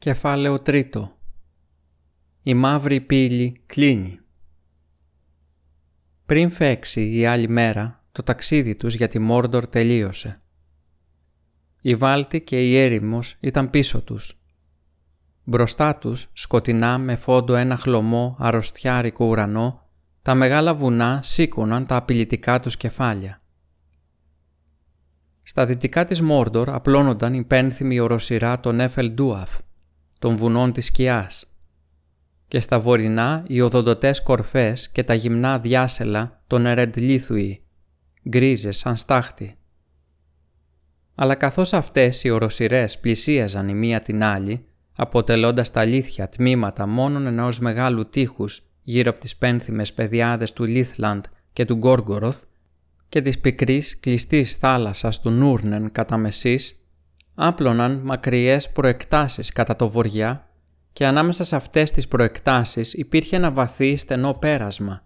Κεφάλαιο τρίτο Η μαύρη πύλη κλείνει. Πριν φέξει η άλλη μέρα, το ταξίδι τους για τη Μόρντορ τελείωσε. Η Βάλτη και η έρημος ήταν πίσω τους. Μπροστά τους, σκοτεινά με φόντο ένα χλωμό αρρωστιάρικο ουρανό, τα μεγάλα βουνά σήκωναν τα απειλητικά τους κεφάλια. Στα δυτικά της Μόρντορ απλώνονταν η πένθυμη οροσυρά των Έφελ Ντούαθ, των βουνών της σκιάς, και στα βορεινά οι οδοντοτές κορφές και τα γυμνά διάσελα των Ερεντλίθουι, γκρίζες σαν στάχτη. Αλλά καθώς αυτές οι οροσυρές πλησίαζαν η μία την άλλη, αποτελώντας τα αλήθεια τμήματα μόνον ενός μεγάλου τείχους γύρω από τις πένθυμες πεδιάδες του Λίθλαντ και του Γκόργοροθ και της πικρής κλειστής θάλασσας του Νούρνεν κατά μεσής, άπλωναν μακριές προεκτάσεις κατά το βοριά και ανάμεσα σε αυτές τις προεκτάσεις υπήρχε ένα βαθύ στενό πέρασμα.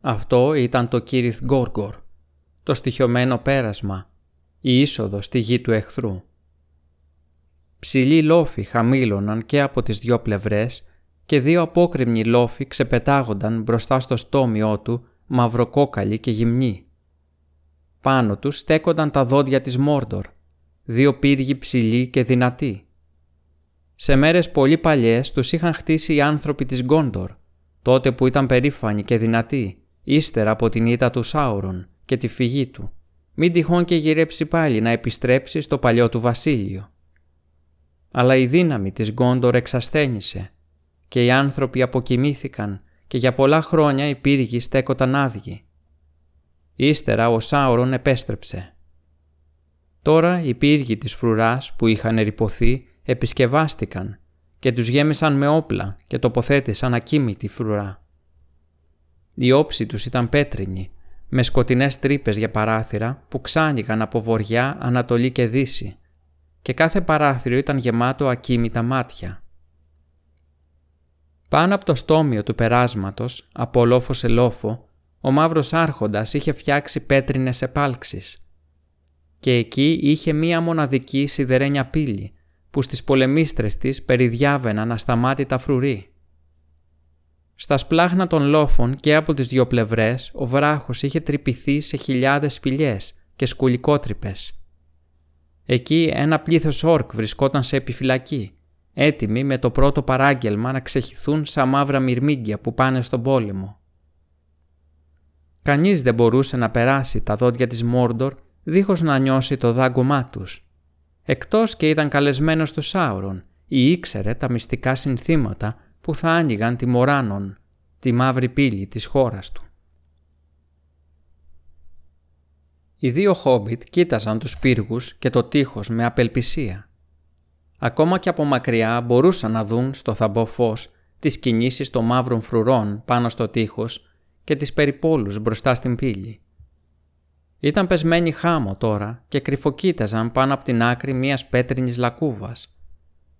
Αυτό ήταν το Κύριθ Γκόργορ, το στοιχειωμένο πέρασμα, η είσοδος στη γη του εχθρού. Ψηλοί λόφοι χαμήλωναν και από τις δυο πλευρές και δύο απόκριμνοι λόφοι ξεπετάγονταν μπροστά στο στόμιό του μαυροκόκαλοι και γυμνοί. Πάνω τους στέκονταν τα δόντια της Μόρντορ, δύο πύργοι ψηλοί και δυνατοί. Σε μέρες πολύ παλιές τους είχαν χτίσει οι άνθρωποι της Γκόντορ, τότε που ήταν περήφανοι και δυνατοί, ύστερα από την ήττα του Σάουρον και τη φυγή του. Μην τυχόν και γυρέψει πάλι να επιστρέψει στο παλιό του βασίλειο. Αλλά η δύναμη της Γκόντορ εξασθένησε και οι άνθρωποι αποκοιμήθηκαν και για πολλά χρόνια οι πύργοι στέκονταν άδειοι. Ύστερα ο Σάουρον επέστρεψε. Τώρα οι πύργοι της φρουράς που είχαν ερυπωθεί επισκευάστηκαν και τους γέμισαν με όπλα και τοποθέτησαν ακίμητη φρουρά. Η όψη τους ήταν πέτρινη, με σκοτεινές τρύπες για παράθυρα που ξάνηγαν από βοριά, ανατολή και δύση και κάθε παράθυρο ήταν γεμάτο ακίμητα μάτια. Πάνω από το στόμιο του περάσματος, από λόφο σε λόφο, ο μαύρος άρχοντας είχε φτιάξει πέτρινες επάλξεις. Και εκεί είχε μία μοναδική σιδερένια πύλη, που στις πολεμίστρες της περιδιάβαιναν ασταμάτητα φρουροί. Στα σπλάχνα των λόφων και από τις δυο πλευρές ο βράχος είχε τρυπηθεί σε χιλιάδες σπηλιές και σκουλικότρυπες. Εκεί ένα πλήθος όρκ βρισκόταν σε επιφυλακή, έτοιμοι με το πρώτο παράγγελμα να ξεχυθούν σαν μαύρα μυρμήγκια που πάνε στον πόλεμο. Κανείς δεν μπορούσε να περάσει τα δόντια της Μόρντορ δίχως να νιώσει το δάγκωμά τους. Εκτός και ήταν καλεσμένος στο Σάουρον ή ήξερε τα μυστικά συνθήματα που θα άνοιγαν τη Μοράνον, τη μαύρη πύλη της χώρας του. Οι δύο χόμπιτ κοίταζαν τους πύργους και το τείχος με απελπισία. Ακόμα και από μακριά μπορούσαν να δουν στο θαμπό φως τις κινήσεις των μαύρων φρουρών πάνω στο τείχος και τις περιπόλους μπροστά στην πύλη. Ήταν πεσμένοι χάμω τώρα και κρυφοκοίταζαν πάνω από την άκρη μιας πέτρινης λακκούβας,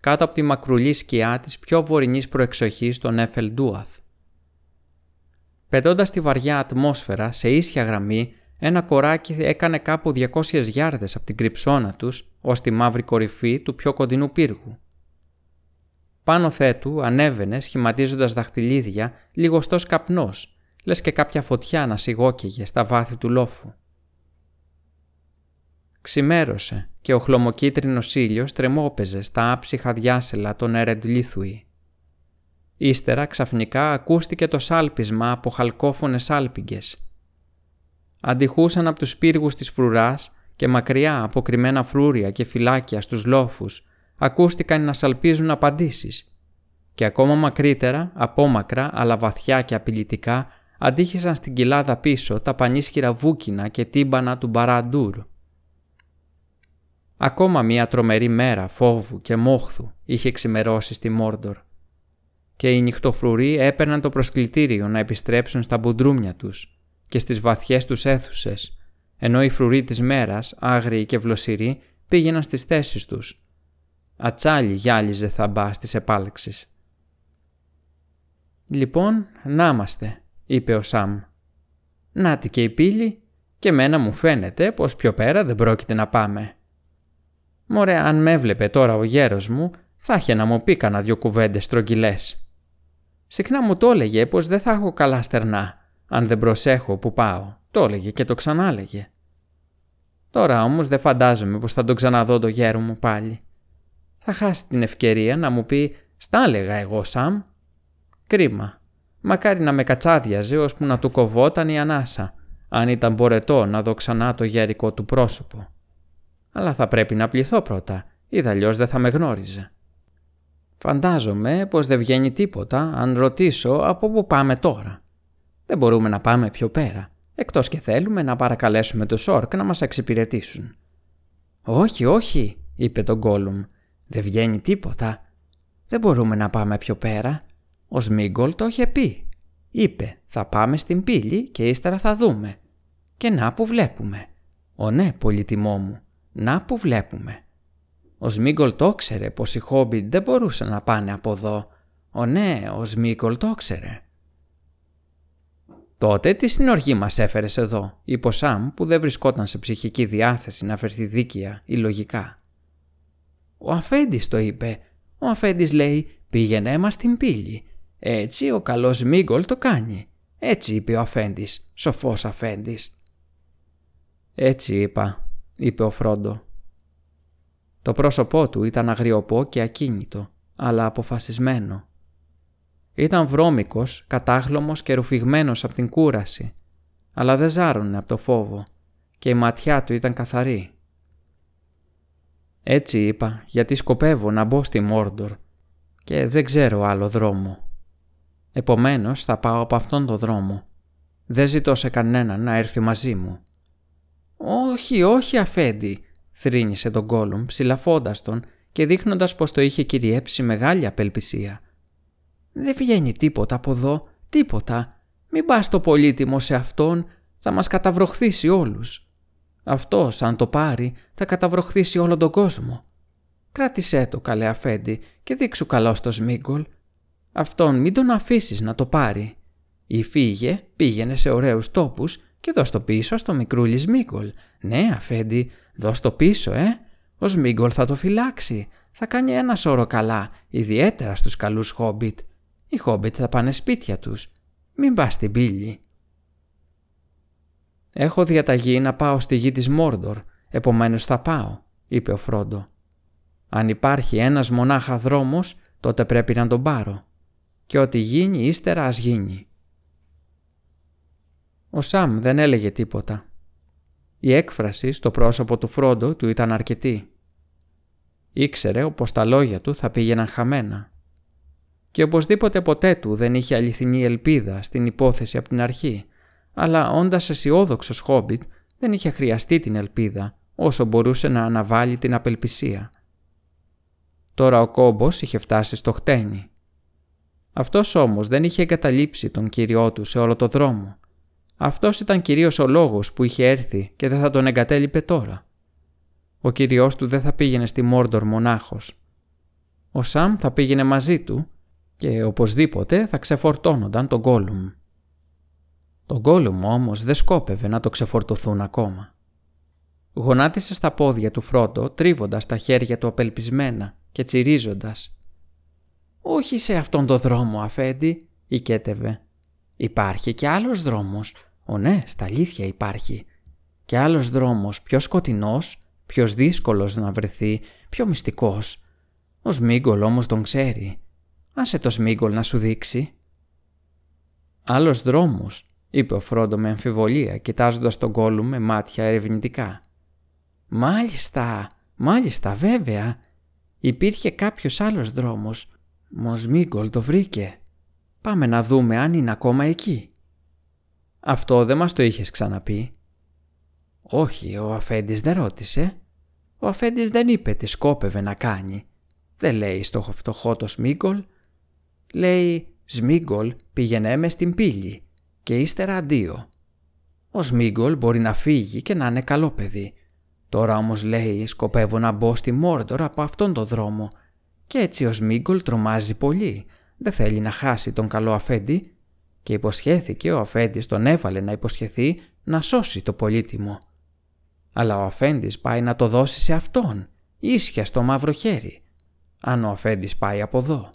κάτω από τη μακρουλή σκιά της πιο βορεινής προεξοχής των Έφελ Ντούαθ. Πετώντας τη βαριά ατμόσφαιρα σε ίσια γραμμή, ένα κοράκι έκανε κάπου 200 γιάρδες από την κρυψώνα τους ως τη μαύρη κορυφή του πιο κοντινού πύργου. Πάνω θέτου ανέβαινε σχηματίζοντας δαχτυλίδια λιγοστός καπνός λες και κάποια φωτιά να σιγόκαιγε στα βάθη του λόφου. Ξημέρωσε και ο χλωμοκίτρινος ήλιος τρεμόπαιζε στα άψυχα διάσελα των Ερεντλίθουι. Ύστερα ξαφνικά ακούστηκε το σάλπισμα από χαλκόφωνες άλπιγγες. Αντιχούσαν από τους πύργους της φρουράς και μακριά από κρυμμένα φρούρια και φυλάκια στους λόφους ακούστηκαν να σαλπίζουν απαντήσεις. Και ακόμα μακρύτερα, απόμακρα αλλά βαθιά και απειλητικά αντίχησαν στην κοιλάδα πίσω τα πανίσχυρα βούκινα και τύμπανα του Μπαραντούρ. Ακόμα μία τρομερή μέρα φόβου και μόχθου είχε ξημερώσει στη Μόρντορ και οι νυχτοφρουροί έπαιρναν το προσκλητήριο να επιστρέψουν στα μπουντρούμια τους και στις βαθιές τους αίθουσες, ενώ οι φρουροί της μέρας, άγριοι και βλοσιροί, πήγαιναν στις θέσεις τους. Ατσάλι γυάλιζε θαμπά στις επάλξεις. «Λοιπόν, να είμαστε», είπε ο Σαμ. «Νάτι και η πύλη και μένα μου φαίνεται πως πιο πέρα δεν πρόκειται να πάμε». «Μωρέ, αν με έβλεπε τώρα ο γέρος μου, θα είχε να μου πει κανένα δυο κουβέντες στρογγυλές. Συχνά μου το έλεγε πως δεν θα έχω καλά στερνά, αν δεν προσέχω που πάω. Το έλεγε και το ξανάλεγε. Τώρα όμως δεν φαντάζομαι πως θα τον ξαναδώ το γέρο μου πάλι. Θα χάσει την ευκαιρία να μου πει «Στα έλεγα εγώ, Σαμ». Κρίμα. Μακάρι να με κατσάδιαζε ώσπου να του κοβόταν η ανάσα, αν ήταν μπορετό να δω ξανά το γερικό του πρόσωπο. Αλλά θα πρέπει να πληθώ πρώτα, ή αλλιώς δεν θα με γνώριζε. Φαντάζομαι πως δεν βγαίνει τίποτα αν ρωτήσω από πού πάμε τώρα. Δεν μπορούμε να πάμε πιο πέρα, εκτός και θέλουμε να παρακαλέσουμε το Σόρκ να μας εξυπηρετήσουν. «Όχι, όχι», είπε τον Γκόλουμ, «δεν βγαίνει τίποτα. Δεν μπορούμε να πάμε πιο πέρα. Ο Σμίγκολ το είχε πει. Είπε, θα πάμε στην πύλη και ύστερα θα δούμε. Και να που βλέπουμε. Ω ναι, πολύτιμό μου, να που βλέπουμε. Ο Σμίγκολ το ξέρε πως οι Χόμπιτ δεν μπορούσαν να πάνε από εδώ. Ω ναι, ο Σμίγκολ το ξέρε. Τότε τι συνοργή μας έφερες εδώ, είπε ο Σαμ που δεν βρισκόταν σε ψυχική διάθεση να φερθεί δίκαια ή λογικά. Ο Αφέντης το είπε. Ο Αφέντης λέει πήγαινε μας στην πύλη. Έτσι ο καλός Μίγκολ το κάνει. Έτσι είπε ο Αφέντης, σοφός Αφέντης. Έτσι είπα, είπε ο Φρόντο. Το πρόσωπό του ήταν αγριοπό και ακίνητο, αλλά αποφασισμένο. Ήταν βρώμικος, κατάχλωμος και ρουφηγμένος από την κούραση, αλλά δεν ζάρωνε από το φόβο και η ματιά του ήταν καθαρή. Έτσι είπα γιατί σκοπεύω να μπω στη Μόρντορ και δεν ξέρω άλλο δρόμο. Επομένως θα πάω από αυτόν τον δρόμο. Δεν ζητώ σε κανέναν να έρθει μαζί μου. «Όχι, όχι αφέντη», θρύνησε τον Γκόλουμ ψηλαφώντας τον και δείχνοντας πως το είχε κυριέψει μεγάλη απελπισία. «Δεν βγαίνει τίποτα από εδώ, τίποτα. Μην πας το πολύτιμο σε αυτόν, θα μας καταβροχθήσει όλους. Αυτός, αν το πάρει, θα καταβροχθήσει όλο τον κόσμο. Κράτησέ το, καλέ αφέντη, και δείξου καλό στο Σμίγκολ. Αυτόν μην τον αφήσεις να το πάρει. Ή φύγε, πήγαινε σε ωραίους τόπους και δώσ' το πίσω στο μικρούλι Σμίγκολ. Ναι, αφέντη, δώσ' το πίσω, ε. Ο Σμίγκολ θα το φυλάξει. Θα κάνει ένα σώρο καλά, ιδιαίτερα στους καλούς Χόμπιτ. Οι Χόμπιτ θα πάνε σπίτια τους. Μην πας στην πύλη. «Έχω διαταγή να πάω στη γη της Μόρντορ, επομένως θα πάω», είπε ο Φρόντο. «Αν υπάρχει ένας μονάχα δρόμος, τότε πρέπει να τον πάρω. Και ό,τι γίνει ύστερα ας γίνει». Ο Σαμ δεν έλεγε τίποτα. Η έκφραση στο πρόσωπο του Φρόντο του ήταν αρκετή. Ήξερε πως τα λόγια του θα πήγαιναν χαμένα. Και οπωσδήποτε ποτέ του δεν είχε αληθινή ελπίδα στην υπόθεση από την αρχή, αλλά όντας αισιόδοξος χόμπιτ δεν είχε χρειαστεί την ελπίδα όσο μπορούσε να αναβάλει την απελπισία. Τώρα ο κόμπος είχε φτάσει στο χτένι. Αυτός όμως δεν είχε εγκαταλείψει τον Κύριό του σε όλο το δρόμο αυτός ήταν κυρίως ο λόγος που είχε έρθει και δεν θα τον εγκατέλειπε τώρα. Ο κυριός του δεν θα πήγαινε στη Μόρντορ μονάχος. Ο Σαμ θα πήγαινε μαζί του και οπωσδήποτε θα ξεφορτώνονταν τον Γκόλουμ. Τον Γκόλουμ όμως δεν σκόπευε να το ξεφορτωθούν ακόμα. Γονάτισε στα πόδια του Φρόντο τρίβοντας τα χέρια του απελπισμένα και τσιρίζοντας. «Όχι σε αυτόν τον δρόμο, αφέντη», οικέτευε. «Υπάρχει και άλλος δρόμος Ω ναι, στα αλήθεια υπάρχει. Και άλλος δρόμος πιο σκοτεινός, πιο δύσκολος να βρεθεί, πιο μυστικός. Ο Σμίγκολ όμως τον ξέρει. Άσε το Σμίγκολ να σου δείξει. Άλλος δρόμος, είπε ο Φρόντο με αμφιβολία, κοιτάζοντας τον κόλου με μάτια ερευνητικά. Μάλιστα, μάλιστα βέβαια. Υπήρχε κάποιος άλλος δρόμος. Μο Σμίγκολ το βρήκε. Πάμε να δούμε αν είναι ακόμα εκεί. Αυτό δεν μας το είχες ξαναπεί. Όχι, ο αφέντης δεν ρώτησε. Ο αφέντης δεν είπε τι σκόπευε να κάνει. Δεν λέει στο φτωχό το Σμίγκολ. Λέει «Σμίγκολ πήγαινε με στην πύλη και ύστερα αντίο». Ο Σμίγκολ μπορεί να φύγει και να είναι καλό παιδί. Τώρα όμως λέει σκοπεύω να μπω στη Μόρντορ από αυτόν τον δρόμο. Και έτσι ο Σμίγκολ τρομάζει πολύ. Δεν θέλει να χάσει τον καλό αφέντη και υποσχέθηκε ο αφέντης τον έβαλε να υποσχεθεί να σώσει το πολύτιμο. Αλλά ο αφέντης πάει να το δώσει σε αυτόν, ίσια στο μαύρο χέρι. αν ο αφέντης πάει από εδώ.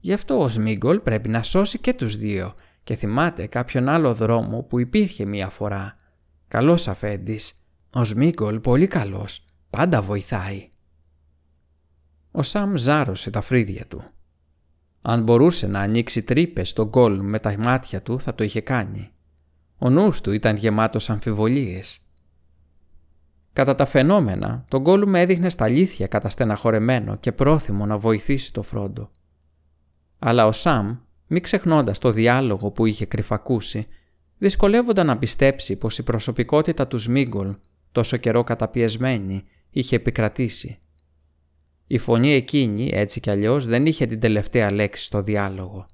Γι' αυτό ο Σμίγκολ πρέπει να σώσει και τους δύο και θυμάται κάποιον άλλο δρόμο που υπήρχε μία φορά. Καλός αφέντης. Ο Σμίγκολ πολύ καλός. Πάντα βοηθάει. Ο Σαμ ζάρωσε τα φρύδια του. Αν μπορούσε να ανοίξει τρύπες στον κόλ με τα μάτια του θα το είχε κάνει. Ο νους του ήταν γεμάτος αμφιβολίες. Κατά τα φαινόμενα, τον Γκόλουμ έδειχνε στα αλήθεια καταστεναχωρεμένο και πρόθυμο να βοηθήσει το Φρόντο. Αλλά ο Σαμ, μη ξεχνώντας το διάλογο που είχε κρυφακούσει, δυσκολεύονταν να πιστέψει πως η προσωπικότητα του Σμίγκολ, τόσο καιρό καταπιεσμένη, είχε επικρατήσει. Η φωνή εκείνη, έτσι κι αλλιώς, δεν είχε την τελευταία λέξη στο διάλογο.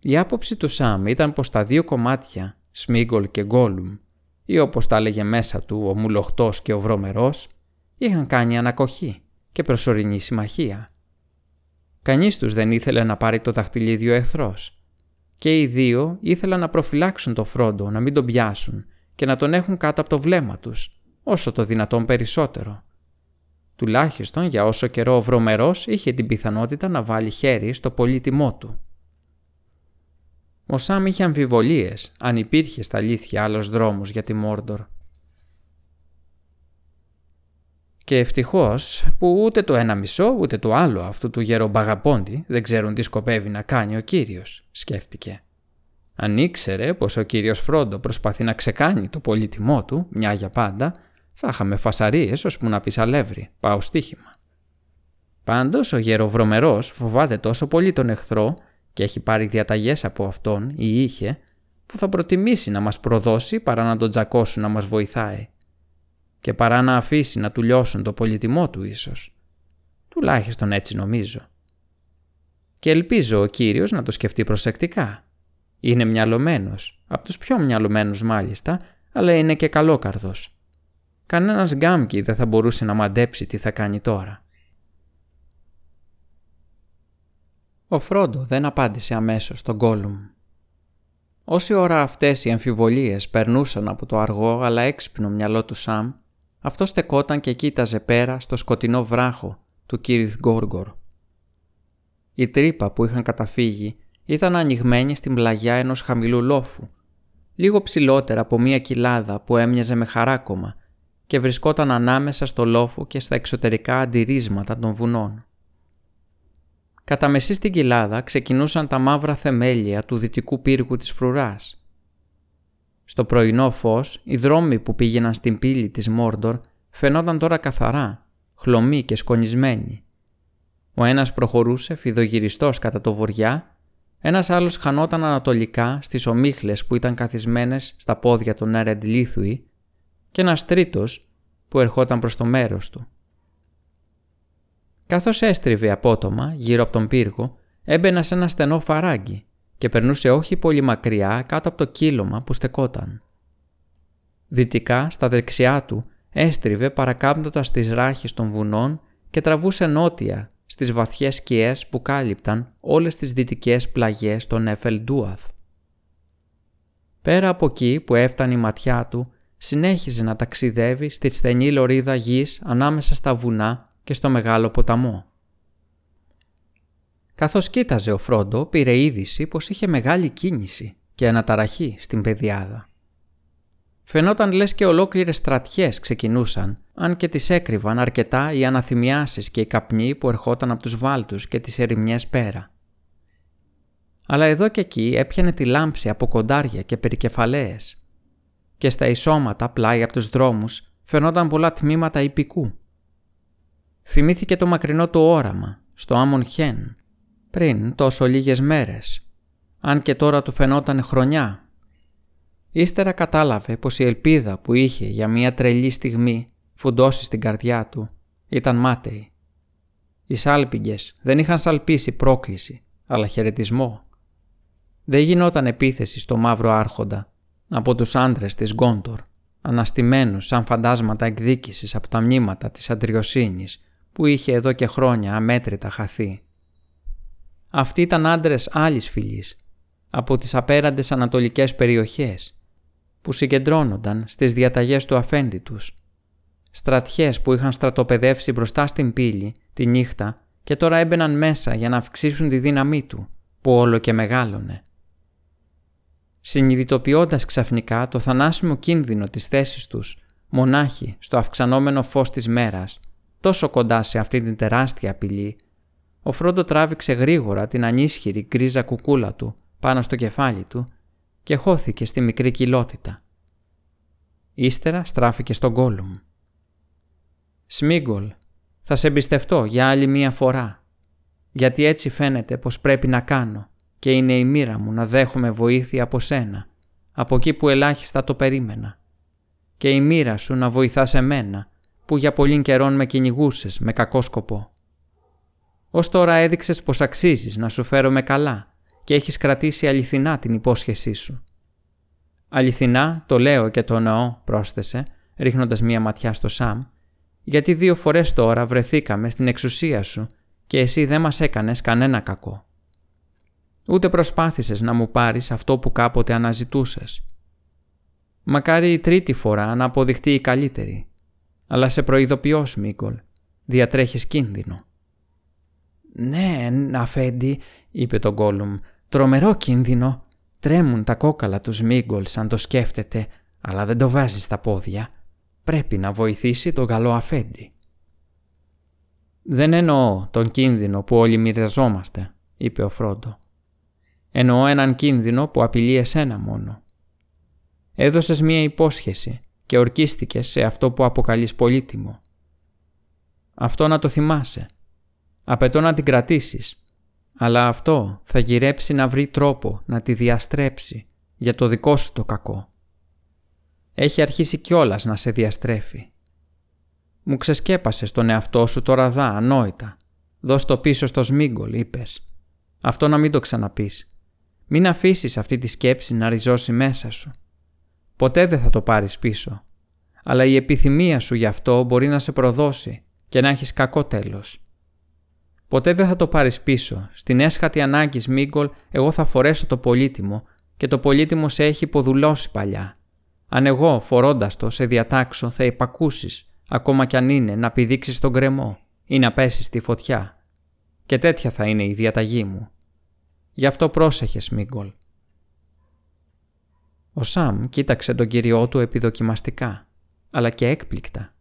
Η άποψη του Σαμ ήταν πως τα δύο κομμάτια, Σμίγκολ και Γκόλουμ, ή όπως τα έλεγε μέσα του ο Μουλοχτός και ο Βρωμερός, είχαν κάνει ανακοχή και προσωρινή συμμαχία. Κανείς τους δεν ήθελε να πάρει το δαχτυλίδιο εχθρός. Και οι δύο ήθελαν να προφυλάξουν το φρόντο, να μην τον πιάσουν και να τον έχουν κάτω από το βλέμμα τους, όσο το δυνατόν περισσότερο. Τουλάχιστον για όσο καιρό ο βρωμερός είχε την πιθανότητα να βάλει χέρι στο πολύτιμό του. Ο Σάμ είχε αμφιβολίες αν υπήρχε στα αλήθεια άλλος δρόμος για τη Μόρντορ. Και ευτυχώς που ούτε το ένα μισό ούτε το άλλο αυτού του γερομπαγαπόντι δεν ξέρουν τι σκοπεύει να κάνει ο κύριος, σκέφτηκε. Αν ήξερε πως ο κύριος Φρόντο προσπαθεί να ξεκάνει το πολύτιμό του, μια για πάντα, θα είχαμε φασαρίες ώσπου να πεις αλεύρι, πάω στοίχημα. Πάντως ο γεροβρομερός φοβάται τόσο πολύ τον εχθρό και έχει πάρει διαταγές από αυτόν ή είχε, που θα προτιμήσει να μας προδώσει παρά να τον τζακώσουν να μας βοηθάει. Και παρά να αφήσει να του λιώσουν το πολυτιμό του ίσως. Τουλάχιστον έτσι νομίζω. Και ελπίζω ο κύριος να το σκεφτεί προσεκτικά. Είναι μυαλωμένος, από τους πιο μυαλωμένους μάλιστα, αλλά είναι και καλόκαρδος. Κανένας γκάμκι δεν θα μπορούσε να μαντέψει τι θα κάνει τώρα. Ο Φρόντο δεν απάντησε αμέσως στον Γκόλουμ. Όση ώρα αυτές οι αμφιβολίες περνούσαν από το αργό αλλά έξυπνο μυαλό του Σαμ, αυτό στεκόταν και κοίταζε πέρα στο σκοτεινό βράχο του Κύριθ Γκόργορ. Η τρύπα που είχαν καταφύγει ήταν ανοιγμένη στην πλαγιά ενός χαμηλού λόφου, λίγο ψηλότερα από μία κοιλάδα που έμοιαζε με χαράκομα και βρισκόταν ανάμεσα στο λόφο και στα εξωτερικά αντιρίσματα των βουνών. Κατά μεσή στην κοιλάδα ξεκινούσαν τα μαύρα θεμέλια του δυτικού πύργου της φρουράς. Στο πρωινό φως, οι δρόμοι που πήγαιναν στην πύλη της Μόρντορ φαινόταν τώρα καθαρά, χλωμοί και σκονισμένοι. Ο ένας προχωρούσε φιδογυριστός κατά το βοριά, ένας άλλος χανόταν ανατολικά στις ομίχλες που ήταν καθισμένες στα πόδια των Ερεντλήθουη και ένας τρίτος που ερχόταν προς το μέρος του. Καθώς έστριβε απότομα γύρω από τον πύργο, έμπαινα σε ένα στενό φαράγγι και περνούσε όχι πολύ μακριά κάτω από το κύλωμα που στεκόταν. Δυτικά, στα δεξιά του, έστριβε παρακάμπτοντας τις ράχες των βουνών και τραβούσε νότια στις βαθιές σκιές που κάλυπταν όλες τις δυτικές πλαγιές των Εφελντούαθ. Πέρα από εκεί που έφτανε η ματιά του, συνέχιζε να ταξιδεύει στη στενή λωρίδα γης ανάμεσα στα βουνά και στο μεγάλο ποταμό. Καθώς κοίταζε ο Φρόντο πήρε είδηση πως είχε μεγάλη κίνηση και αναταραχή στην πεδιάδα. Φαινόταν λες και ολόκληρες στρατιές ξεκινούσαν, αν και τις έκρυβαν αρκετά οι αναθυμιάσεις και οι καπνοί που ερχόταν από τους βάλτους και τις ερημιές πέρα. Αλλά εδώ και εκεί έπιανε τη λάμψη από κοντάρια και περικεφαλαίες και στα ισόματα πλάι από τους δρόμους φαινόταν πολλά τμήματα υπηκού Θυμήθηκε το μακρινό του όραμα, στο Άμον Χέν, πριν τόσο λίγες μέρες, αν και τώρα του φαινόταν χρονιά. Ύστερα κατάλαβε πως η ελπίδα που είχε για μια τρελή στιγμή φουντώσει στην καρδιά του ήταν μάταιη. Οι σάλπιγγες δεν είχαν σαλπίσει πρόκληση, αλλά χαιρετισμό. Δεν γινόταν επίθεση στο μαύρο άρχοντα από τους άντρες της Γκόντορ, αναστημένους σαν φαντάσματα εκδίκησης από τα μνήματα της αντριοσύνης που είχε εδώ και χρόνια αμέτρητα χαθεί. Αυτοί ήταν άντρες άλλης φυλής, από τις απέραντες ανατολικές περιοχές, που συγκεντρώνονταν στις διαταγές του αφέντη τους. Στρατιές που είχαν στρατοπεδεύσει μπροστά στην πύλη τη νύχτα και τώρα έμπαιναν μέσα για να αυξήσουν τη δύναμή του, που όλο και μεγάλωνε. Συνειδητοποιώντας ξαφνικά το θανάσιμο κίνδυνο της θέσης τους, μονάχοι στο αυξανόμενο φως της μέρας, τόσο κοντά σε αυτή την τεράστια απειλή, ο Φρόντο τράβηξε γρήγορα την ανίσχυρη γκρίζα κουκούλα του πάνω στο κεφάλι του και χώθηκε στη μικρή κοιλότητα. Ύστερα στράφηκε στον Γκόλουμ. «Σμίγκολ, θα σε εμπιστευτώ για άλλη μία φορά, γιατί έτσι φαίνεται πως πρέπει να κάνω και είναι η μοίρα μου να δέχομαι βοήθεια από σένα, από εκεί που ελάχιστα το περίμενα. Και η μοίρα σου να βοηθάς εμένα, που για πολύ καιρόν με κυνηγούσες με κακό σκοπό. Ω τώρα έδειξες πως αξίζεις να σου φέρομαι καλά και έχεις κρατήσει αληθινά την υπόσχεσή σου. Αληθινά το λέω και το εννοώ, πρόσθεσε, ρίχνοντας μία ματιά στο Σαμ, γιατί δύο φορές τώρα βρεθήκαμε στην εξουσία σου και εσύ δεν μας έκανες κανένα κακό. Ούτε προσπάθησες να μου πάρεις αυτό που κάποτε αναζητούσες. Μακάρι η τρίτη φορά να αποδειχτεί η καλύτερη. Αλλά σε προειδοποιώ, Σμίκολ, διατρέχεις κίνδυνο. «Ναι, αφέντη», είπε το Γκόλουμ, «τρομερό κίνδυνο. Τρέμουν τα κόκαλα του Σμίγκολ σαν το σκέφτεται, αλλά δεν το βάζει στα πόδια. Πρέπει να βοηθήσει τον καλό αφέντη». «Δεν εννοώ τον κίνδυνο που όλοι μοιραζόμαστε», είπε ο Φρόντο. «Εννοώ έναν κίνδυνο που απειλεί εσένα μόνο. Έδωσες μία υπόσχεση και ορκίστηκες σε αυτό που αποκαλείς πολύτιμο. Αυτό να το θυμάσαι. Απαιτώ να την κρατήσεις, αλλά αυτό θα γυρέψει να βρει τρόπο να τη διαστρέψει για το δικό σου το κακό. Έχει αρχίσει κιόλας να σε διαστρέφει. Μου ξεσκέπασες τον εαυτό σου τώρα δά, ανόητα. Δώσ' το πίσω στο σμίγκολ, είπες. Αυτό να μην το ξαναπείς. Μην αφήσεις αυτή τη σκέψη να ριζώσει μέσα σου. Ποτέ δεν θα το πάρεις πίσω. Αλλά η επιθυμία σου γι' αυτό μπορεί να σε προδώσει και να έχεις κακό τέλος. Ποτέ δεν θα το πάρεις πίσω. Στην έσχατη ανάγκη Σμίγκολ εγώ θα φορέσω το πολύτιμο και το πολύτιμο σε έχει υποδουλώσει παλιά. Αν εγώ φορώντας το σε διατάξω θα υπακούσεις, ακόμα κι αν είναι να πηδήξεις τον κρεμό ή να πέσεις στη φωτιά. Και τέτοια θα είναι η διαταγή μου. Γι' αυτό πρόσεχε Σμίγκολ. Ο Σαμ κοίταξε τον κυριό του επιδοκιμαστικά, αλλά και έκπληκτα.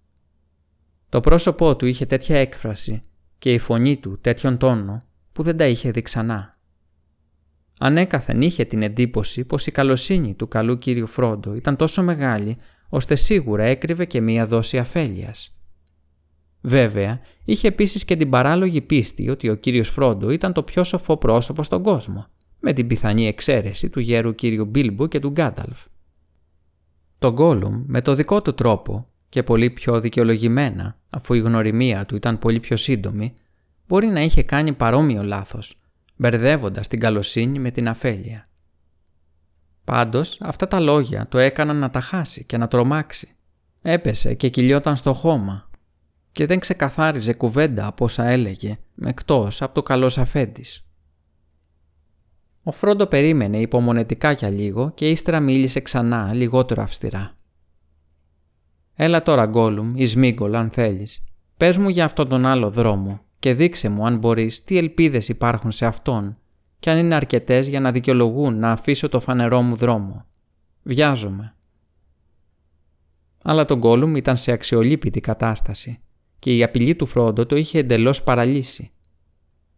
Το πρόσωπό του είχε τέτοια έκφραση και η φωνή του τέτοιον τόνο που δεν τα είχε δει ξανά. Ανέκαθεν είχε την εντύπωση πως η καλοσύνη του καλού κύριου Φρόντο ήταν τόσο μεγάλη ώστε σίγουρα έκρυβε και μία δόση αφέλειας. Βέβαια, είχε επίσης και την παράλογη πίστη ότι ο κύριος Φρόντο ήταν το πιο σοφό πρόσωπο στον κόσμο, με την πιθανή εξαίρεση του γέρου κύριου Μπίλμπου και του Γκάνταλφ. Το Γκόλουμ με το δικό του τρόπο και πολύ πιο δικαιολογημένα, αφού η γνωριμία του ήταν πολύ πιο σύντομη, μπορεί να είχε κάνει παρόμοιο λάθος, μπερδεύοντας την καλοσύνη με την αφέλεια. Πάντως, αυτά τα λόγια το έκαναν να τα χάσει και να τρομάξει. Έπεσε και κυλιόταν στο χώμα και δεν ξεκαθάριζε κουβέντα από όσα έλεγε, εκτός από το καλός αφέντης. Ο Φρόντο περίμενε υπομονετικά για λίγο και ύστερα μίλησε ξανά λιγότερο αυστηρά. Έλα τώρα Γκόλουμ ή Σμίγκολ αν θέλεις. Πες μου για αυτόν τον άλλο δρόμο και δείξε μου αν μπορείς τι ελπίδες υπάρχουν σε αυτόν και αν είναι αρκετές για να δικαιολογούν να αφήσω το φανερό μου δρόμο. Βιάζομαι. Αλλά τον Γκόλουμ ήταν σε αξιολύπητη κατάσταση και η απειλή του Φρόντο το είχε εντελώς παραλύσει.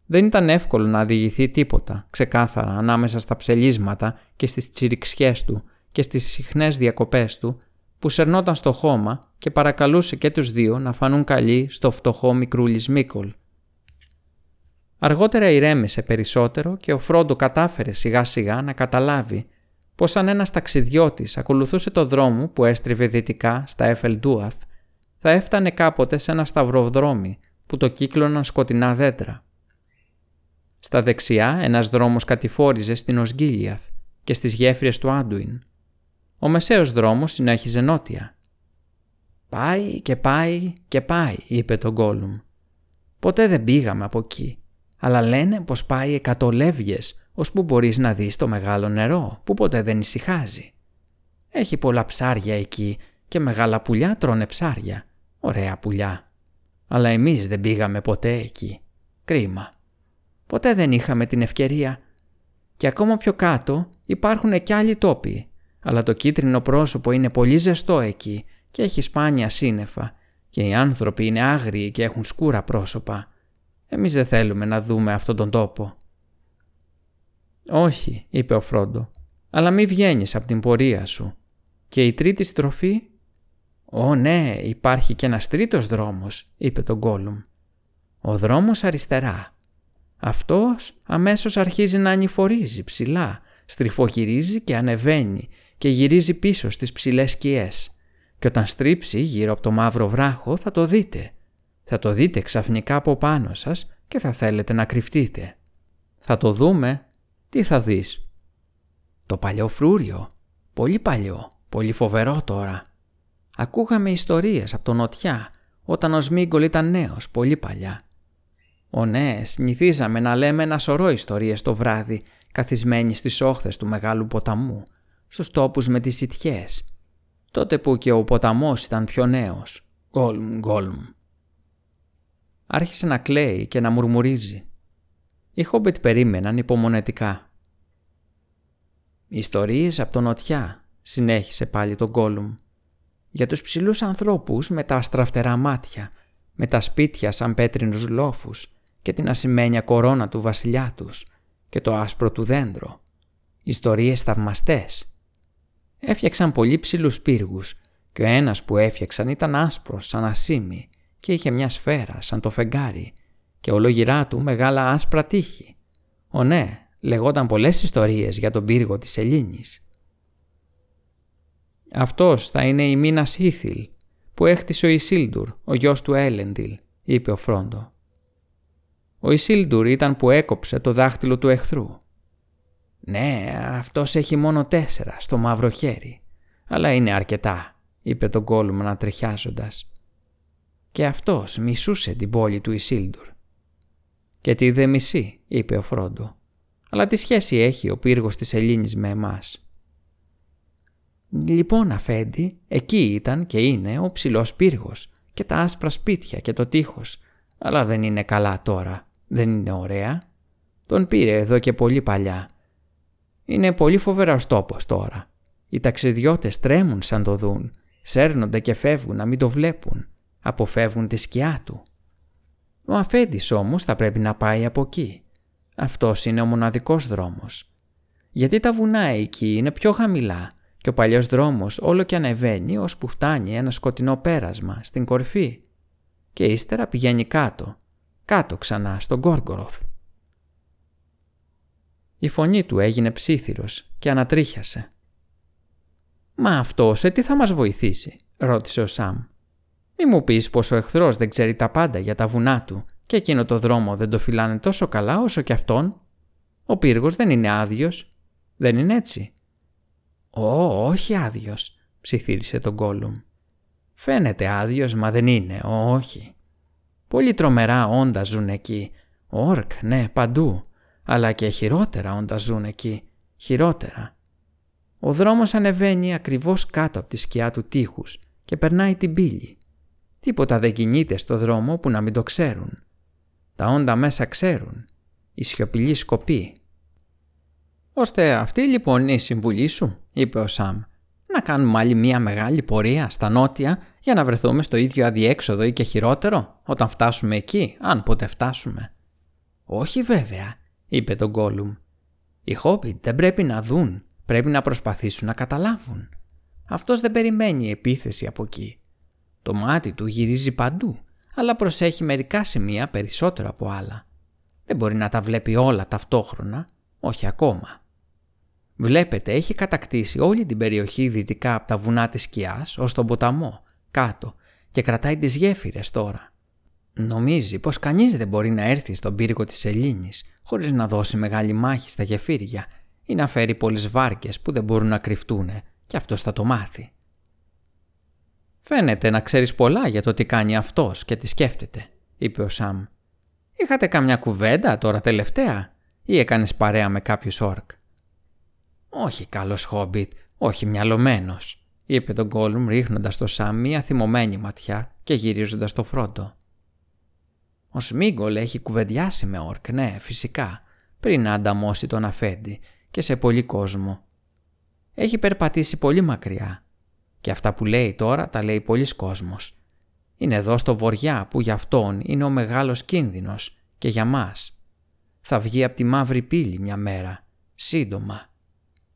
Δεν ήταν εύκολο να διηγηθεί τίποτα ξεκάθαρα ανάμεσα στα ψελίσματα και στις τσιριξιές του και στις συχνές διακοπές του που σερνόταν στο χώμα και παρακαλούσε και τους δύο να φανούν καλοί στο φτωχό μικρούλι Μίκολ. Αργότερα ηρέμησε περισσότερο και ο Φρόντο κατάφερε σιγά σιγά να καταλάβει πως αν ένας ταξιδιώτης ακολουθούσε το δρόμο που έστριβε δυτικά στα Εφελντούαθ, θα έφτανε κάποτε σε ένα σταυροδρόμι που το κύκλωναν σκοτεινά δέντρα. Στα δεξιά ένας δρόμος κατηφόριζε στην Οσγκίλιαθ και στις γέφυρες του Άντουιν ο μεσαίος δρόμος συνέχιζε νότια. «Πάει και πάει και πάει», είπε το Γκόλουμ. «Ποτέ δεν πήγαμε από εκεί, αλλά λένε πως πάει εκατό λεύγες, που μπορείς να δεις το μεγάλο νερό, που ποτέ δεν ησυχάζει. Έχει πολλά ψάρια εκεί και μεγάλα πουλιά τρώνε ψάρια. Ωραία πουλιά. Αλλά εμείς δεν πήγαμε ποτέ εκεί. Κρίμα. Ποτέ δεν είχαμε την ευκαιρία. Και ακόμα πιο κάτω υπάρχουν και άλλοι τόποι. Αλλά το κίτρινο πρόσωπο είναι πολύ ζεστό εκεί και έχει σπάνια σύννεφα και οι άνθρωποι είναι άγριοι και έχουν σκούρα πρόσωπα. Εμείς δεν θέλουμε να δούμε αυτόν τον τόπο. «Όχι», είπε ο Φρόντο, «αλλά μη βγαίνεις από την πορεία σου. Και η τρίτη στροφή» «Ω ναι, υπάρχει και ένας τρίτος δρόμος», είπε τον Γκόλουμ. «Ο δρόμος αριστερά. Αυτός αμέσως αρχίζει να ανηφορίζει ψηλά, στριφογυρίζει και ανεβαίνει και γυρίζει πίσω στις ψηλές σκιές. Και όταν στρίψει γύρω από το μαύρο βράχο θα το δείτε. Θα το δείτε ξαφνικά από πάνω σας και θα θέλετε να κρυφτείτε. Θα το δούμε. Τι θα δεις; Το παλιό φρούριο. Πολύ παλιό. Πολύ φοβερό τώρα. Ακούγαμε ιστορίες από τον Νοτιά όταν ο Σμίγκολ ήταν νέος πολύ παλιά. Ο ναι, συνηθίζαμε να λέμε ένα σωρό ιστορίες το βράδυ καθισμένοι στις όχθες του μεγάλου ποταμού, στους τόπους με τις σιτιές, τότε που και ο ποταμός ήταν πιο νέος. Γκόλμ, γκόλμ. Άρχισε να κλαίει και να μουρμουρίζει. Οι Χόμπιτ περίμεναν υπομονετικά. «Ιστορίες από τον νοτιά», συνέχισε πάλι τον Γκόλουμ. «Για τους ψηλούς ανθρώπους με τα αστραφτερά μάτια, με τα σπίτια σαν πέτρινους λόφους και την ασημένια κορώνα του βασιλιά τους και το άσπρο του δέντρο. Ιστορίες θαυμαστές. Έφτιαξαν πολύ ψηλούς πύργους και ο ένας που έφτιαξαν ήταν άσπρος σαν ασίμι και είχε μια σφαίρα σαν το φεγγάρι και ολογυρά του μεγάλα άσπρα τείχη. Ο ναι, λεγόταν πολλές ιστορίες για τον πύργο της Ελλήνης. «Αυτός θα είναι η μήνα Ήθιλ που έχτισε ο Ισίλντουρ, ο γιος του Έλεντιλ», είπε ο Φρόντο. Ο Ισίλντουρ ήταν που έκοψε το δάχτυλο του εχθρού. «Ναι, αυτός έχει μόνο τέσσερα στο μαύρο χέρι, αλλά είναι αρκετά», είπε τον Γκόλουμ ανατριχιάζοντας. Και αυτός μισούσε την πόλη του Ισίλντουρ. «Και τι δε μισεί», είπε ο Φρόντο. «Αλλά τι σχέση έχει ο πύργος της Ελλήνης με εμάς». «Λοιπόν, Αφέντη, εκεί ήταν και είναι ο ψηλός πύργος και τα άσπρα σπίτια και το τείχος, αλλά δεν είναι καλά τώρα, δεν είναι ωραία. Τον πήρε εδώ και πολύ παλιά. Είναι πολύ φοβερός τόπος τώρα. Οι ταξιδιώτες τρέμουν σαν το δουν, σέρνονται και φεύγουν να μην το βλέπουν, αποφεύγουν τη σκιά του. Ο αφέντης όμως θα πρέπει να πάει από εκεί. Αυτός είναι ο μοναδικός δρόμος. Γιατί τα βουνά εκεί είναι πιο χαμηλά και ο παλιός δρόμος όλο και ανεβαίνει ώσπου φτάνει ένα σκοτεινό πέρασμα στην κορφή και ύστερα πηγαίνει κάτω, κάτω ξανά στον Γκόργκοροθ. Η φωνή του έγινε ψήθυρος και ανατρίχιασε. «Μα αυτό σε τι θα μας βοηθήσει» ρώτησε ο Σαμ. «Μη μου πεις πως ο εχθρός δεν ξέρει τα πάντα για τα βουνά του και εκείνο το δρόμο δεν το φυλάνε τόσο καλά όσο και αυτόν. Ο πύργος δεν είναι άδειος. Δεν είναι έτσι». «Ω, όχι άδειος», ψιθύρισε τον Γκόλουμ. «Φαίνεται άδειος, μα δεν είναι, όχι. Πολύ τρομερά όντα ζουν εκεί. Όρκ, ναι, παντού. Αλλά και χειρότερα όντα ζουν εκεί. Χειρότερα. Ο δρόμος ανεβαίνει ακριβώς κάτω από τη σκιά του τείχους και περνάει την πύλη. Τίποτα δεν κινείται στο δρόμο που να μην το ξέρουν. Τα όντα μέσα ξέρουν. Η σιωπηλή σκοπή. «Ώστε αυτή λοιπόν είναι η συμβουλή σου», είπε ο Σαμ. «Να κάνουμε άλλη μία μεγάλη πορεία στα νότια για να βρεθούμε στο ίδιο αδιέξοδο ή και χειρότερο όταν φτάσουμε εκεί, αν ποτέ φτάσουμε». «Όχι βέβαια», είπε τον Γκόλουμ. «Οι Χόμπιτ δεν πρέπει να δουν, πρέπει να προσπαθήσουν να καταλάβουν. Αυτός δεν περιμένει επίθεση από εκεί. Το μάτι του γυρίζει παντού, αλλά προσέχει μερικά σημεία περισσότερο από άλλα. Δεν μπορεί να τα βλέπει όλα ταυτόχρονα, όχι ακόμα. Βλέπετε, έχει κατακτήσει όλη την περιοχή δυτικά από τα βουνά της σκιάς ως τον ποταμό, κάτω, και κρατάει τις γέφυρες τώρα. Νομίζει πως κανείς δεν μπορεί να έρθει στον πύργο της Ελλήνης χωρίς να δώσει μεγάλη μάχη στα γεφύρια ή να φέρει πολλές βάρκες που δεν μπορούν να κρυφτούν και αυτός θα το μάθει. «Φαίνεται να ξέρεις πολλά για το τι κάνει αυτός και τι σκέφτεται», είπε ο Σαμ. «Είχατε καμιά κουβέντα τώρα τελευταία ή έκανες παρέα με κάποιους όρκ». «Όχι καλός χόμπιτ, όχι μυαλωμένος», είπε τον Γκόλουμ ρίχνοντας στο Σαμ μία θυμωμένη ματιά και γυρίζοντας το φρόντο. Ο Σμίγκολ έχει κουβεντιάσει με όρκ, ναι, φυσικά, πριν να ανταμώσει τον αφέντη και σε πολύ κόσμο. Έχει περπατήσει πολύ μακριά και αυτά που λέει τώρα τα λέει πολλοί κόσμος. Είναι εδώ στο βοριά που για αυτόν είναι ο μεγάλος κίνδυνος και για μας. Θα βγει από τη μαύρη πύλη μια μέρα, σύντομα.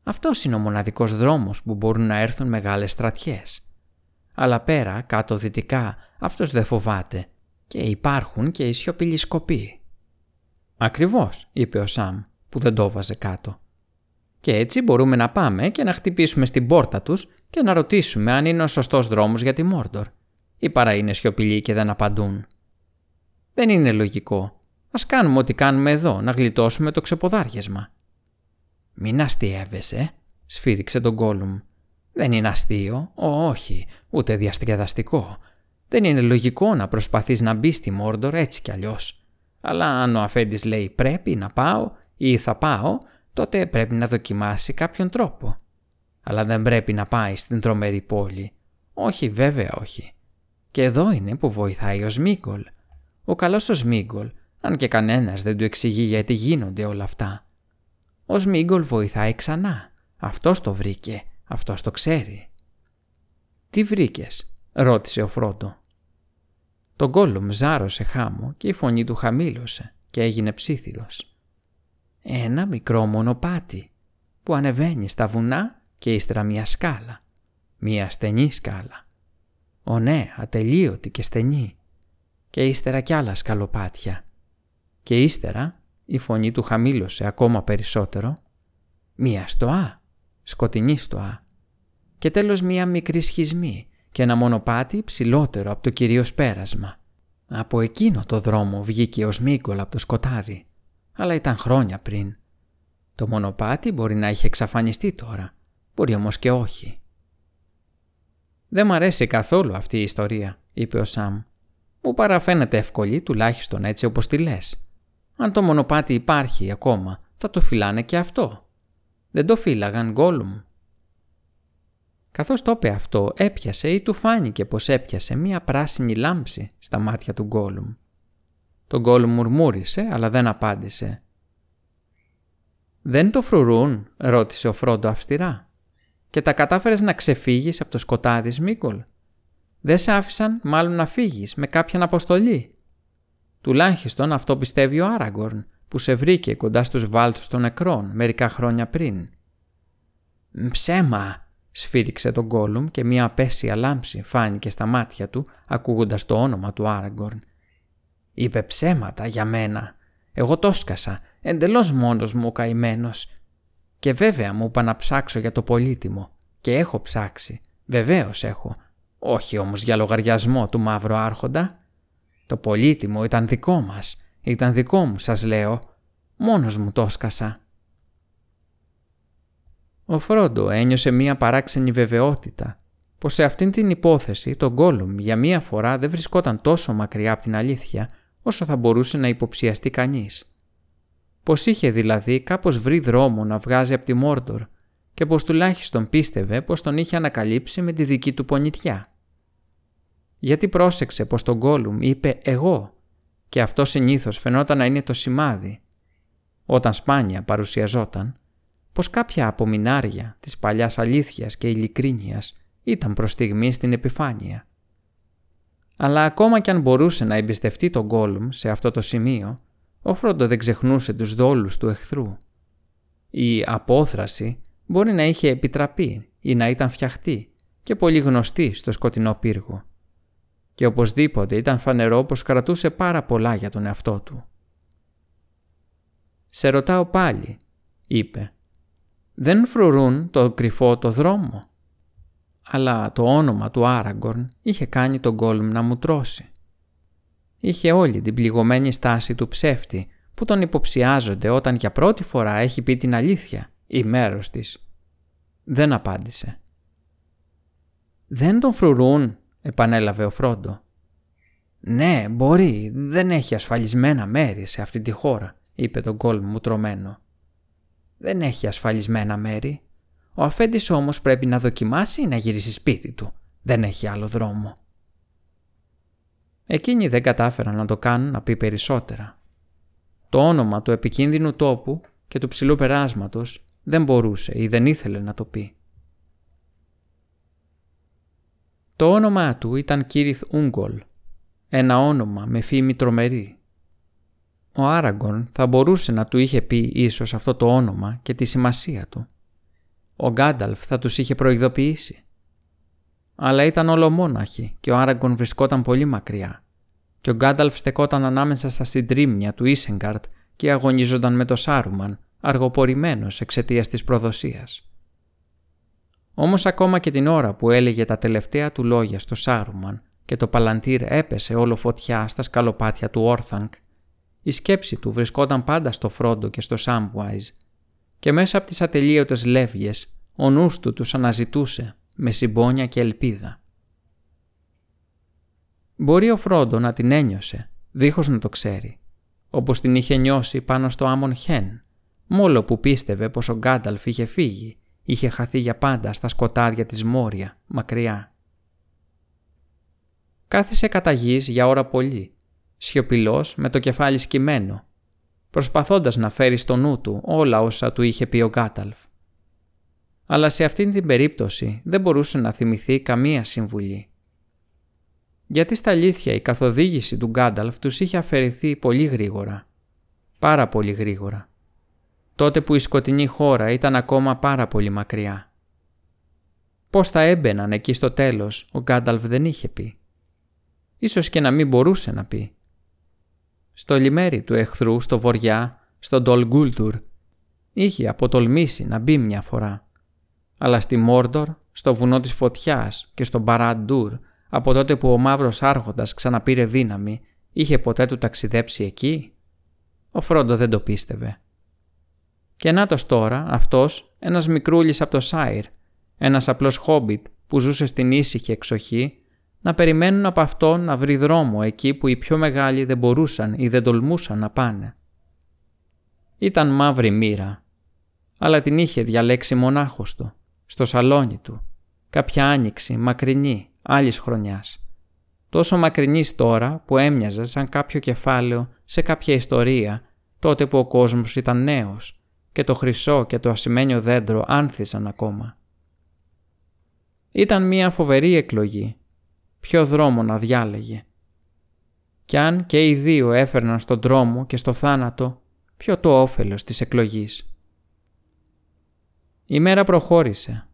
Αυτός είναι ο μοναδικός δρόμος που μπορούν να έρθουν μεγάλες στρατιές. Αλλά πέρα, κάτω δυτικά, αυτός δεν φοβάται και υπάρχουν και οι σιωπηλοί σκοποί. Ακριβώς, είπε ο Σαμ, που δεν το βάζε κάτω. Και έτσι μπορούμε να πάμε και να χτυπήσουμε στην πόρτα τους και να ρωτήσουμε αν είναι ο σωστός δρόμος για τη Μόρντορ. Ή παρά είναι σιωπηλοί και δεν απαντούν. Δεν είναι λογικό. Ας κάνουμε ό,τι κάνουμε εδώ, να γλιτώσουμε το ξεποδάριασμα. Μην αστείευεσαι, σφύριξε τον Γκόλουμ. Δεν είναι αστείο, ο, όχι, ούτε διασκεδαστικό. Δεν είναι λογικό να προσπαθείς να μπεις στη Μόρντορ έτσι κι αλλιώς. Αλλά αν ο αφέντης λέει πρέπει να πάω ή θα πάω, τότε πρέπει να δοκιμάσει κάποιον τρόπο. Αλλά δεν πρέπει να πάει στην τρομερή πόλη. Όχι βέβαια όχι. Και εδώ είναι που βοηθάει ο Σμίγκολ. Ο καλός ο Σμίγκολ, αν και κανένας δεν του εξηγεί γιατί γίνονται όλα αυτά. Ο Σμίγκολ βοηθάει ξανά. Αυτός το βρήκε. Αυτός το ξέρει. «Τι βρήκες» ρώτησε ο Φρόντο. Το γκόλουμ ζάρωσε χάμω και η φωνή του χαμήλωσε και έγινε ψήθυρος. Ένα μικρό μονοπάτι που ανεβαίνει στα βουνά και ύστερα μια σκάλα. Μια στενή σκάλα. Ω ναι, ατελείωτη και στενή. Και ύστερα κι άλλα σκαλοπάτια. Και ύστερα η φωνή του χαμήλωσε ακόμα περισσότερο. Μία στοά, σκοτεινή στοά. Και τέλος μία μικρή σχισμή και ένα μονοπάτι ψηλότερο από το κυρίως πέρασμα. Από εκείνο το δρόμο βγήκε ο Σμίγκολ από το σκοτάδι, αλλά ήταν χρόνια πριν. Το μονοπάτι μπορεί να είχε εξαφανιστεί τώρα, μπορεί όμως και όχι. «Δεν μ' αρέσει καθόλου αυτή η ιστορία», είπε ο Σαμ. «Μου παραφαίνεται εύκολη, τουλάχιστον έτσι όπως τη λες. Αν το μονοπάτι υπάρχει ακόμα, θα το φυλάνε και αυτό. Δεν το φύλαγαν γκόλουμ. Καθώς το είπε αυτό, έπιασε ή του φάνηκε πως έπιασε μία πράσινη λάμψη στα μάτια του γκόλουμ. Το γκόλουμ μουρμούρισε, αλλά δεν απάντησε. «Δεν το φρουρούν» ρώτησε ο Φρόντο αυστηρά. «Και τα κατάφερες να ξεφύγεις από το σκοτάδι, Σμίκολ. Δεν σε άφησαν μάλλον να φύγεις με κάποιαν αποστολή». Τουλάχιστον αυτό πιστεύει ο Άραγκορν που σε βρήκε κοντά στους βάλτους των νεκρών μερικά χρόνια πριν. «Ψέμα», σφύριξε τον Γκόλουμ και μια απέσια λάμψη φάνηκε στα μάτια του ακούγοντας το όνομα του Άραγκορν. «Είπε ψέματα για μένα. Εγώ το σκασα, εντελώς μόνος μου ο καημένος. Και βέβαια μου είπα να ψάξω για το πολύτιμο. Και έχω ψάξει. Βεβαίως έχω. Όχι όμως για λογαριασμό του μαύρου άρχοντα. Το πολύτιμο ήταν δικό μας. Ήταν δικό μου σας λέω. Μόνος μου το σκασα. Ο Φρόντο ένιωσε μία παράξενη βεβαιότητα πως σε αυτήν την υπόθεση το Γκόλουμ για μία φορά δεν βρισκόταν τόσο μακριά από την αλήθεια όσο θα μπορούσε να υποψιαστεί κανείς. Πως είχε δηλαδή κάπως βρει δρόμο να βγάζει από τη Μόρντορ και πως τουλάχιστον πίστευε πως τον είχε ανακαλύψει με τη δική του πονητιά. Γιατί πρόσεξε πως τον Γκόλουμ είπε «εγώ» και αυτό συνήθως φαινόταν να είναι το σημάδι. Όταν σπάνια παρουσιαζόταν, πως κάποια απομεινάρια της παλιάς αλήθειας και ειλικρίνειας ήταν προς στιγμή στην επιφάνεια. Αλλά ακόμα κι αν μπορούσε να εμπιστευτεί τον Γκόλουμ σε αυτό το σημείο, ο Φρόντο δεν ξεχνούσε τους δόλους του εχθρού. Η απόθραση μπορεί να είχε επιτραπεί ή να ήταν φτιαχτή και πολύ γνωστή στο σκοτεινό πύργο. Και οπωσδήποτε ήταν φανερό πως κρατούσε πάρα πολλά για τον εαυτό του. «Σε ρωτάω πάλι», είπε δεν φρουρούν το κρυφό το δρόμο; Αλλά το όνομα του Άραγκορν είχε κάνει τον Γκόλμ να μου τρώσει. Είχε όλη την πληγωμένη στάση του ψεύτη που τον υποψιάζονται όταν για πρώτη φορά έχει πει την αλήθεια ή μέρος της. Δεν απάντησε. «Δεν τον φρουρούν», επανέλαβε ο Φρόντο. «Ναι, μπορεί, δεν έχει ασφαλισμένα μέρη σε αυτή τη χώρα», είπε τον Γκόλμ μου τρομένο δεν έχει ασφαλισμένα μέρη. Ο αφέντης όμως πρέπει να δοκιμάσει να γυρίσει σπίτι του. Δεν έχει άλλο δρόμο. Εκείνοι δεν κατάφεραν να το κάνουν να πει περισσότερα. Το όνομα του επικίνδυνου τόπου και του ψηλού περάσματος δεν μπορούσε ή δεν ήθελε να το πει. Το όνομά του ήταν Κύριθ Ούγκολ, ένα όνομα με φήμη τρομερή. Ο Άραγκον θα μπορούσε να του είχε πει ίσως αυτό το όνομα και τη σημασία του. Ο Γκάνταλφ θα τους είχε προειδοποιήσει. Αλλά ήταν ολομόναχοι και ο Άραγκον βρισκόταν πολύ μακριά και ο Γκάνταλφ στεκόταν ανάμεσα στα συντρίμμια του Ίσεγκαρτ και αγωνίζονταν με το Σάρουμαν, αργοπορημένος εξαιτίας της προδοσίας. Όμως ακόμα και την ώρα που έλεγε τα τελευταία του λόγια στο Σάρουμαν και το παλαντήρ έπεσε όλο φωτιά στα σκαλοπάτια του Όρθανκ, η σκέψη του βρισκόταν πάντα στο Φρόντο και στο Σάμπουάιζ και μέσα από τις ατελείωτες λεύγες ο νους του τους αναζητούσε με συμπόνια και ελπίδα. Μπορεί ο Φρόντο να την ένιωσε, δίχως να το ξέρει, όπως την είχε νιώσει πάνω στο Άμον Χέν, μόλο που πίστευε πως ο Γκάνταλφ είχε φύγει, είχε χαθεί για πάντα στα σκοτάδια της Μόρια, μακριά. Κάθισε κατά γης για ώρα πολύ, σιωπηλός με το κεφάλι σκυμμένο, προσπαθώντας να φέρει στο νου του όλα όσα του είχε πει ο Γκάταλφ. Αλλά σε αυτήν την περίπτωση δεν μπορούσε να θυμηθεί καμία συμβουλή. Γιατί στα αλήθεια η καθοδήγηση του Γκάνταλφ τους είχε αφαιρεθεί πολύ γρήγορα. Πάρα πολύ γρήγορα. Τότε που η σκοτεινή χώρα ήταν ακόμα πάρα πολύ μακριά. Πώς θα έμπαιναν εκεί στο τέλος, ο Γκάνταλφ δεν είχε πει. Ίσως και να μην μπορούσε να πει. Στο λιμέρι του εχθρού στο βοριά, στο Ντολγκούλτουρ, είχε αποτολμήσει να μπει μια φορά. Αλλά στη Μόρντορ, στο βουνό της φωτιάς και στο Μπαραντούρ, από τότε που ο μαύρος άρχοντας ξαναπήρε δύναμη, είχε ποτέ του ταξιδέψει εκεί; Ο Φρόντο δεν το πίστευε. Και νάτος τώρα αυτός, ένας μικρούλης από το Σάιρ, ένας απλός χόμπιτ που ζούσε στην ήσυχη εξοχή, να περιμένουν από αυτό να βρει δρόμο εκεί που οι πιο μεγάλοι δεν μπορούσαν ή δεν τολμούσαν να πάνε. Ήταν μαύρη μοίρα, αλλά την είχε διαλέξει μονάχος του, στο σαλόνι του, κάποια άνοιξη μακρινή άλλης χρονιάς. Τόσο μακρινής τώρα που έμοιαζε σαν κάποιο κεφάλαιο σε κάποια ιστορία τότε που ο κόσμος ήταν νέος και το χρυσό και το ασημένιο δέντρο άνθησαν ακόμα. Ήταν μια φοβερή εκλογή ποιο δρόμο να διάλεγε. Κι αν και οι δύο έφερναν στον δρόμο και στο θάνατο, ποιο το όφελος της εκλογής. Η μέρα προχώρησε.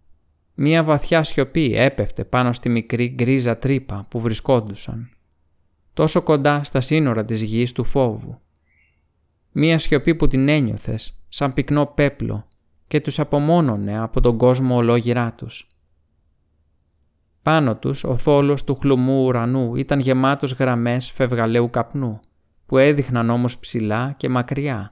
Μία βαθιά σιωπή έπεφτε πάνω στη μικρή γκρίζα τρύπα που βρισκόντουσαν, τόσο κοντά στα σύνορα της γης του φόβου. Μία σιωπή που την ένιωθες σαν πυκνό πέπλο και τους απομόνωνε από τον κόσμο ολόγυρά τους. Πάνω τους ο θόλος του χλουμού ουρανού ήταν γεμάτος γραμμές φευγαλαίου καπνού, που έδειχναν όμως ψηλά και μακριά,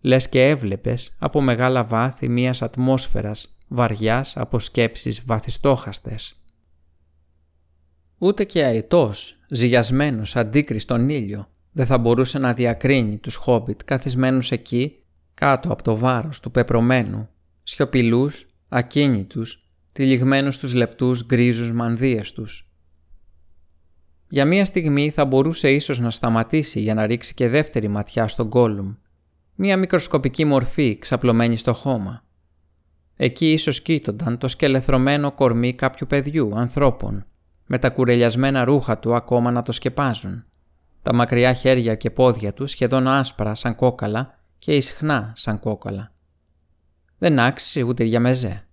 λες και έβλεπες από μεγάλα βάθη μιας ατμόσφαιρας βαριάς από σκέψεις βαθιστόχαστες. Ούτε και αετός, ζυγιασμένος αντίκριστον ήλιο, δεν θα μπορούσε να διακρίνει τους χόμπιτ καθισμένους εκεί κάτω από το βάρος του πεπρωμένου, σιωπηλούς, ακίνητους τυλιγμένους στους λεπτούς γκρίζους μανδύες τους. Για μία στιγμή θα μπορούσε ίσως να σταματήσει για να ρίξει και δεύτερη ματιά στον κόλουμ, μία μικροσκοπική μορφή ξαπλωμένη στο χώμα. Εκεί ίσως κοίτονταν το σκελεθρωμένο κορμί κάποιου παιδιού, ανθρώπων, με τα κουρελιασμένα ρούχα του ακόμα να το σκεπάζουν, τα μακριά χέρια και πόδια του σχεδόν άσπρα σαν κόκαλα και ισχνά σαν κόκαλα. Δεν άξιζε ούτε για μεζέ.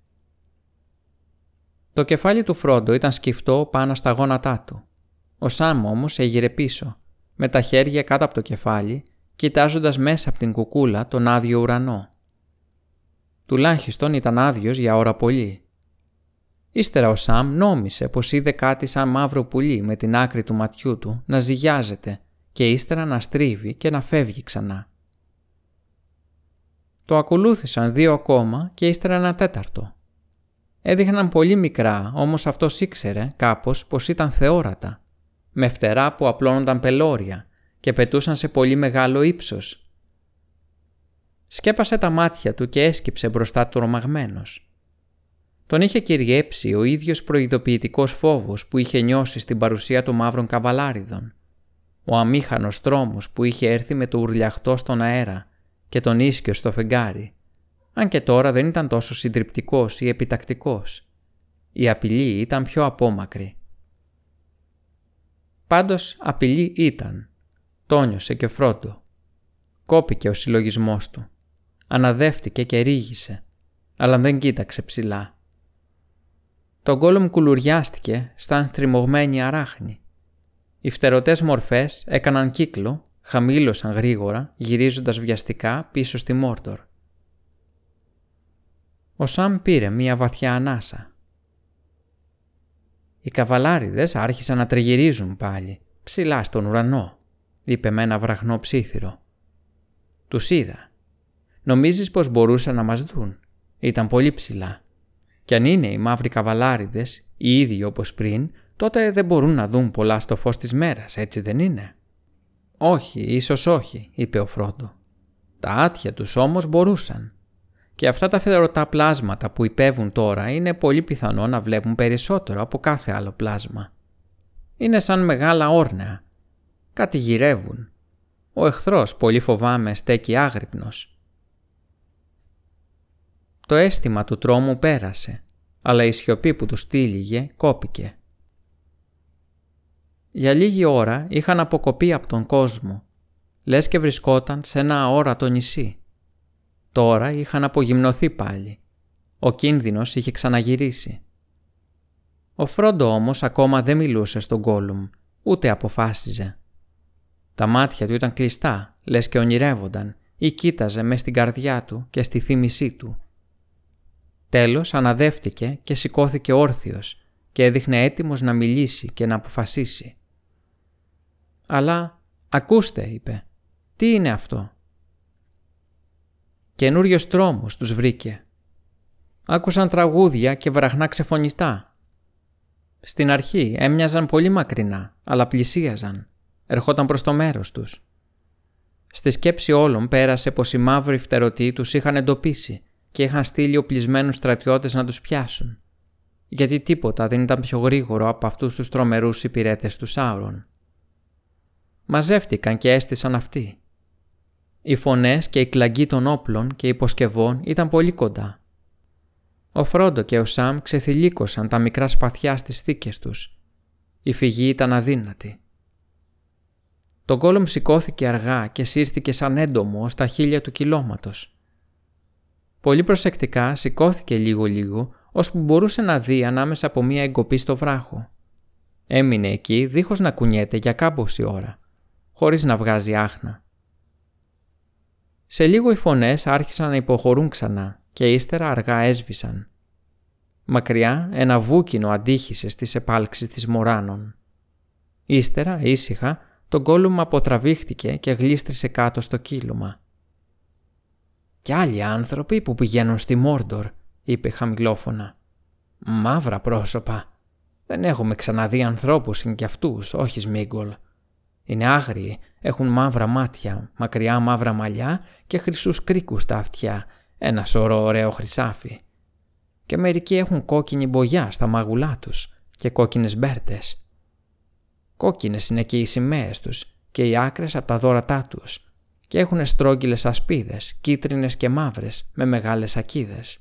Το κεφάλι του Φρόντο ήταν σκυφτό πάνω στα γόνατά του. Ο Σάμ όμως έγειρε πίσω, με τα χέρια κάτω από το κεφάλι, κοιτάζοντας μέσα από την κουκούλα τον άδειο ουρανό. Τουλάχιστον ήταν άδειος για ώρα πολύ. Ύστερα ο Σάμ νόμισε πως είδε κάτι σαν μαύρο πουλί με την άκρη του ματιού του να ζυγιάζεται και ύστερα να στρίβει και να φεύγει ξανά. Το ακολούθησαν δύο ακόμα και ύστερα ένα τέταρτο έδειχναν πολύ μικρά, όμως αυτός ήξερε κάπως πως ήταν θεόρατα, με φτερά που απλώνονταν πελώρια και πετούσαν σε πολύ μεγάλο ύψος. Σκέπασε τα μάτια του και έσκυψε μπροστά του ρομαγμένος. Τον είχε κυριέψει ο ίδιος προειδοποιητικός φόβος που είχε νιώσει στην παρουσία των μαύρων καβαλάριδων ο αμήχανος τρόμος που είχε έρθει με το ουρλιαχτό στον αέρα και τον ίσκιο στο φεγγάρι, αν και τώρα δεν ήταν τόσο συντριπτικός ή επιτακτικός. Η απειλή ήταν πιο απόμακρη. Πάντως απειλή ήταν. Τόνιωσε και φρόντο. Κόπηκε ο συλλογισμός του. Αναδεύτηκε και ρίγησε, αλλά δεν κοίταξε ψηλά. Το γκόλομ κουλουριάστηκε σαν τριμωγμένη αράχνη. Οι φτερωτές μορφές έκαναν κύκλο, χαμήλωσαν γρήγορα, γυρίζοντας βιαστικά πίσω στη Μόρτορ. Ο Σαμ πήρε μία βαθιά ανάσα. Οι καβαλάριδες άρχισαν να τριγυρίζουν πάλι, ψηλά στον ουρανό, είπε με ένα βραχνό ψήθυρο. Τους είδα. Νομίζεις πως μπορούσαν να μας δουν. Ήταν πολύ ψηλά. Κι αν είναι οι μαύροι καβαλάριδες, οι ίδιοι όπως πριν, τότε δεν μπορούν να δουν πολλά στο φως της μέρας, έτσι δεν είναι. Όχι, ίσως όχι, είπε ο Φρόντο. Τα άτια τους όμως μπορούσαν. Και αυτά τα φεδερωτά πλάσματα που υπέβουν τώρα είναι πολύ πιθανό να βλέπουν περισσότερο από κάθε άλλο πλάσμα. Είναι σαν μεγάλα όρνεα. Κάτι γυρεύουν. Ο εχθρός πολύ φοβάμαι στέκει άγρυπνος. Το αίσθημα του τρόμου πέρασε, αλλά η σιωπή που του στήλιγε κόπηκε. Για λίγη ώρα είχαν αποκοπεί από τον κόσμο, λες και βρισκόταν σε ένα αόρατο νησί. Τώρα είχαν απογυμνωθεί πάλι. Ο κίνδυνος είχε ξαναγυρίσει. Ο Φρόντο όμως ακόμα δεν μιλούσε στον Κόλουμ, ούτε αποφάσιζε. Τα μάτια του ήταν κλειστά, λες και ονειρεύονταν ή κοίταζε μες στην καρδιά του και στη θύμησή του. Τέλος αναδεύτηκε και σηκώθηκε όρθιος και έδειχνε έτοιμος να μιλήσει και να αποφασίσει. «Αλλά, ακούστε», είπε, «τι είναι αυτό» καινούριο τρόμος τους βρήκε. Άκουσαν τραγούδια και βραχνά ξεφωνιστά. Στην αρχή έμοιαζαν πολύ μακρινά, αλλά πλησίαζαν. Ερχόταν προς το μέρος τους. Στη σκέψη όλων πέρασε πως οι μαύροι φτερωτοί τους είχαν εντοπίσει και είχαν στείλει οπλισμένους στρατιώτες να τους πιάσουν. Γιατί τίποτα δεν ήταν πιο γρήγορο από αυτούς τους τρομερούς υπηρέτες του Σάουρον. Μαζεύτηκαν και έστησαν αυτοί οι φωνές και η κλαγκή των όπλων και υποσκευών ήταν πολύ κοντά. Ο Φρόντο και ο Σαμ ξεθυλίκωσαν τα μικρά σπαθιά στις θήκες τους. Η φυγή ήταν αδύνατη. Το γκόλομ σηκώθηκε αργά και σύρθηκε σαν έντομο στα χίλια του κυλώματος. Πολύ προσεκτικά σηκώθηκε λίγο-λίγο, ώσπου μπορούσε να δει ανάμεσα από μία εγκοπή στο βράχο. Έμεινε εκεί δίχως να κουνιέται για κάμποση ώρα, χωρίς να βγάζει άχνα. Σε λίγο οι φωνές άρχισαν να υποχωρούν ξανά και ύστερα αργά έσβησαν. Μακριά ένα βούκινο αντίχησε στις επάλξεις της Μωράνων. Ύστερα, ήσυχα, το γκόλουμ αποτραβήχτηκε και γλίστρισε κάτω στο κύλωμα. «Κι άλλοι άνθρωποι που πηγαίνουν στη Μόρντορ», είπε χαμηλόφωνα. «Μαύρα πρόσωπα. Δεν έχουμε ξαναδεί ανθρώπους είναι κι αυτούς, όχι Σμίγκολ. Είναι άγριοι, έχουν μαύρα μάτια, μακριά μαύρα μαλλιά και χρυσούς κρίκους στα αυτιά, ένα σωρό ωραίο χρυσάφι. Και μερικοί έχουν κόκκινη μπογιά στα μαγουλά τους και κόκκινες μπέρτες. Κόκκινες είναι και οι σημαίες τους και οι άκρες από τα δόρατά τους και έχουν στρόγγυλες ασπίδες, κίτρινες και μαύρες με μεγάλες ακίδες.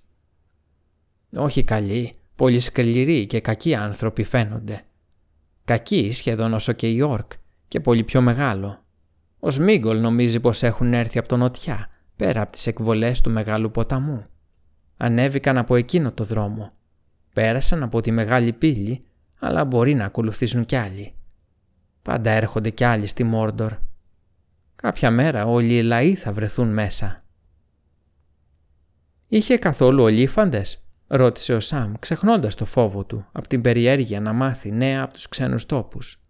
Όχι καλοί, πολύ σκληροί και κακοί άνθρωποι φαίνονται. Κακοί σχεδόν όσο και οι όρκ και πολύ πιο μεγάλο. Ο Σμίγκολ νομίζει πως έχουν έρθει από τον νοτιά, πέρα από τις εκβολές του μεγάλου ποταμού. Ανέβηκαν από εκείνο το δρόμο. Πέρασαν από τη μεγάλη πύλη, αλλά μπορεί να ακολουθήσουν κι άλλοι. Πάντα έρχονται κι άλλοι στη Μόρντορ. Κάποια μέρα όλοι οι λαοί θα βρεθούν μέσα. «Είχε καθόλου ολίφαντες» ρώτησε ο Σαμ ξεχνώντας το φόβο του από την περιέργεια να μάθει νέα από τους ξένους τόπους.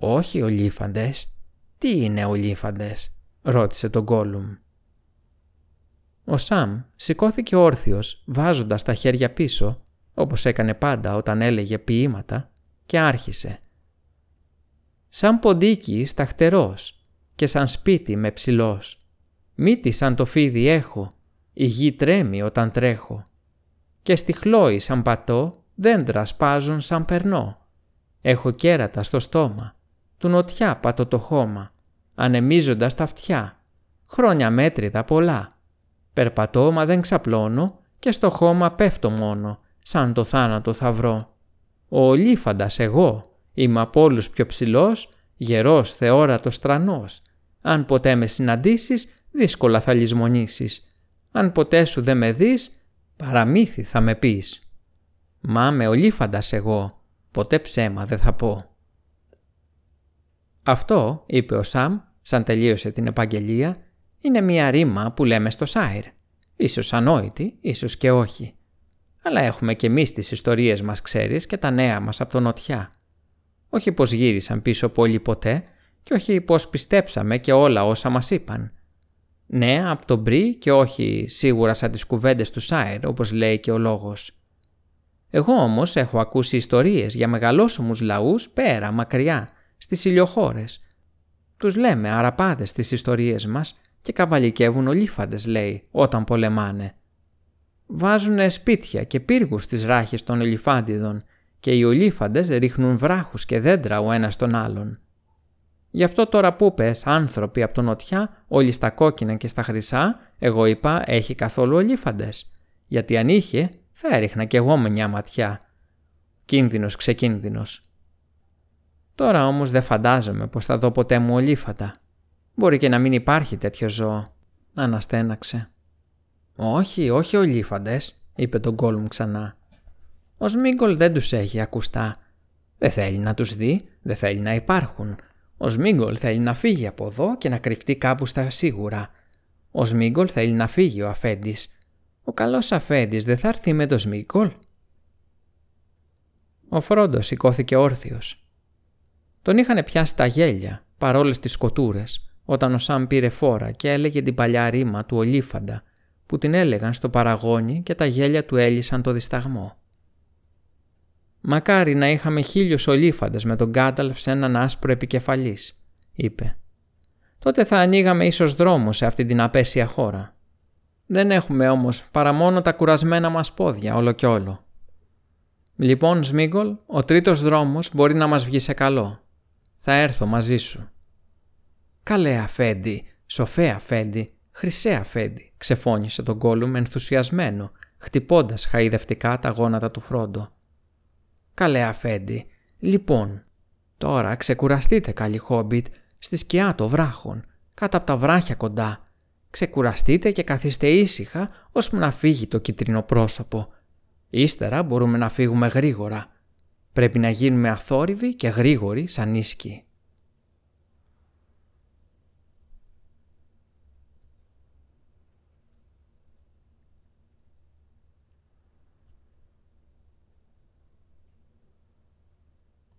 «Όχι ολίφαντες. Τι είναι ολίφαντες» ρώτησε τον Γκόλουμ. Ο Σαμ σηκώθηκε όρθιος βάζοντας τα χέρια πίσω όπως έκανε πάντα όταν έλεγε ποίηματα και άρχισε. Σαν ποντίκι σταχτερός και σαν σπίτι με ψηλός. Μύτη σαν το φίδι έχω, η γη τρέμει όταν τρέχω. Και στη χλώη σαν πατώ, δέντρα σπάζουν σαν περνώ. Έχω κέρατα στο στόμα του νοτιά πατώ το χώμα, ανεμίζοντας τα αυτιά, χρόνια μέτρητα πολλά. Περπατώ μα δεν ξαπλώνω και στο χώμα πέφτω μόνο, σαν το θάνατο θα βρω. Ο ολίφαντας εγώ, είμαι από όλους πιο ψηλός, γερός θεόρατος στρανός. Αν ποτέ με συναντήσεις, δύσκολα θα λησμονήσεις. Αν ποτέ σου δεν με δεις, παραμύθι θα με πεις. Μα με ολίφαντας εγώ, ποτέ ψέμα δεν θα πω. Αυτό, είπε ο Σαμ, σαν τελείωσε την επαγγελία, είναι μια ρήμα που λέμε στο Σάιρ. Ίσως ανόητη, ίσως και όχι. Αλλά έχουμε και εμείς τις ιστορίες μας, ξέρεις, και τα νέα μας από το νοτιά. Όχι πως γύρισαν πίσω πολύ ποτέ και όχι πως πιστέψαμε και όλα όσα μας είπαν. Ναι, από τον Μπρι και όχι σίγουρα σαν τις κουβέντες του Σάιρ, όπως λέει και ο λόγος. Εγώ όμως έχω ακούσει ιστορίες για μεγαλόσωμους λαούς πέρα, μακριά, στις ηλιοχώρες. Τους λέμε αραπάδες στις ιστορίες μας και καβαλικεύουν ολίφαντες λέει όταν πολεμάνε. Βάζουν σπίτια και πύργους στις ράχες των ολιφάντιδων και οι ολίφαντες ρίχνουν βράχους και δέντρα ο ένας τον άλλον. Γι' αυτό τώρα που πες άνθρωποι από τον νοτιά, όλοι στα κόκκινα και στα χρυσά, εγώ είπα έχει καθόλου ολίφαντες. Γιατί αν είχε, θα έριχνα κι εγώ με μια ματιά. Κίνδυνος ξεκίνδυνος. Τώρα όμως δεν φαντάζομαι πως θα δω ποτέ μου ολίφαντα. Μπορεί και να μην υπάρχει τέτοιο ζώο. Αναστέναξε. Όχι, όχι ολίφαντες, είπε τον Γκόλμ ξανά. Ο Σμίγκολ δεν τους έχει ακουστά. Δεν θέλει να τους δει, δεν θέλει να υπάρχουν. Ο Σμίγκολ θέλει να φύγει από εδώ και να κρυφτεί κάπου στα σίγουρα. Ο Σμίγκολ θέλει να φύγει ο Αφέντης. Ο καλός Αφέντης δεν θα έρθει με το Σμίγκολ. Ο Φρόντος σηκώθηκε όρθιος. Τον είχαν πιάσει τα γέλια, παρόλες τις σκοτούρες, όταν ο Σαμ πήρε φόρα και έλεγε την παλιά ρήμα του Ολίφαντα, που την έλεγαν στο παραγόνι και τα γέλια του έλυσαν το δισταγμό. «Μακάρι να είχαμε χίλιους ολίφαντες με τον Γκάνταλφ σε έναν άσπρο επικεφαλής», είπε. «Τότε θα ανοίγαμε ίσως δρόμο σε αυτή την απέσια χώρα. Δεν έχουμε όμως παρά μόνο τα κουρασμένα μας πόδια όλο κι όλο. Λοιπόν, Σμίγκολ, ο τρίτος δρόμος μπορεί να μας βγει σε καλό. Θα έρθω μαζί σου». «Καλέ αφέντη, σοφέ αφέντη, χρυσέ αφέντη», ξεφώνησε τον Γκόλουμ ενθουσιασμένο, χτυπώντας χαϊδευτικά τα γόνατα του Φρόντο. «Καλέ αφέντη, λοιπόν, τώρα ξεκουραστείτε καλή χόμπιτ στη σκιά των βράχων, κάτω από τα βράχια κοντά. Ξεκουραστείτε και καθίστε ήσυχα ώσπου να φύγει το κίτρινο πρόσωπο. Ύστερα μπορούμε να φύγουμε γρήγορα. Πρέπει να γίνουμε αθόρυβοι και γρήγοροι σαν ίσκοι.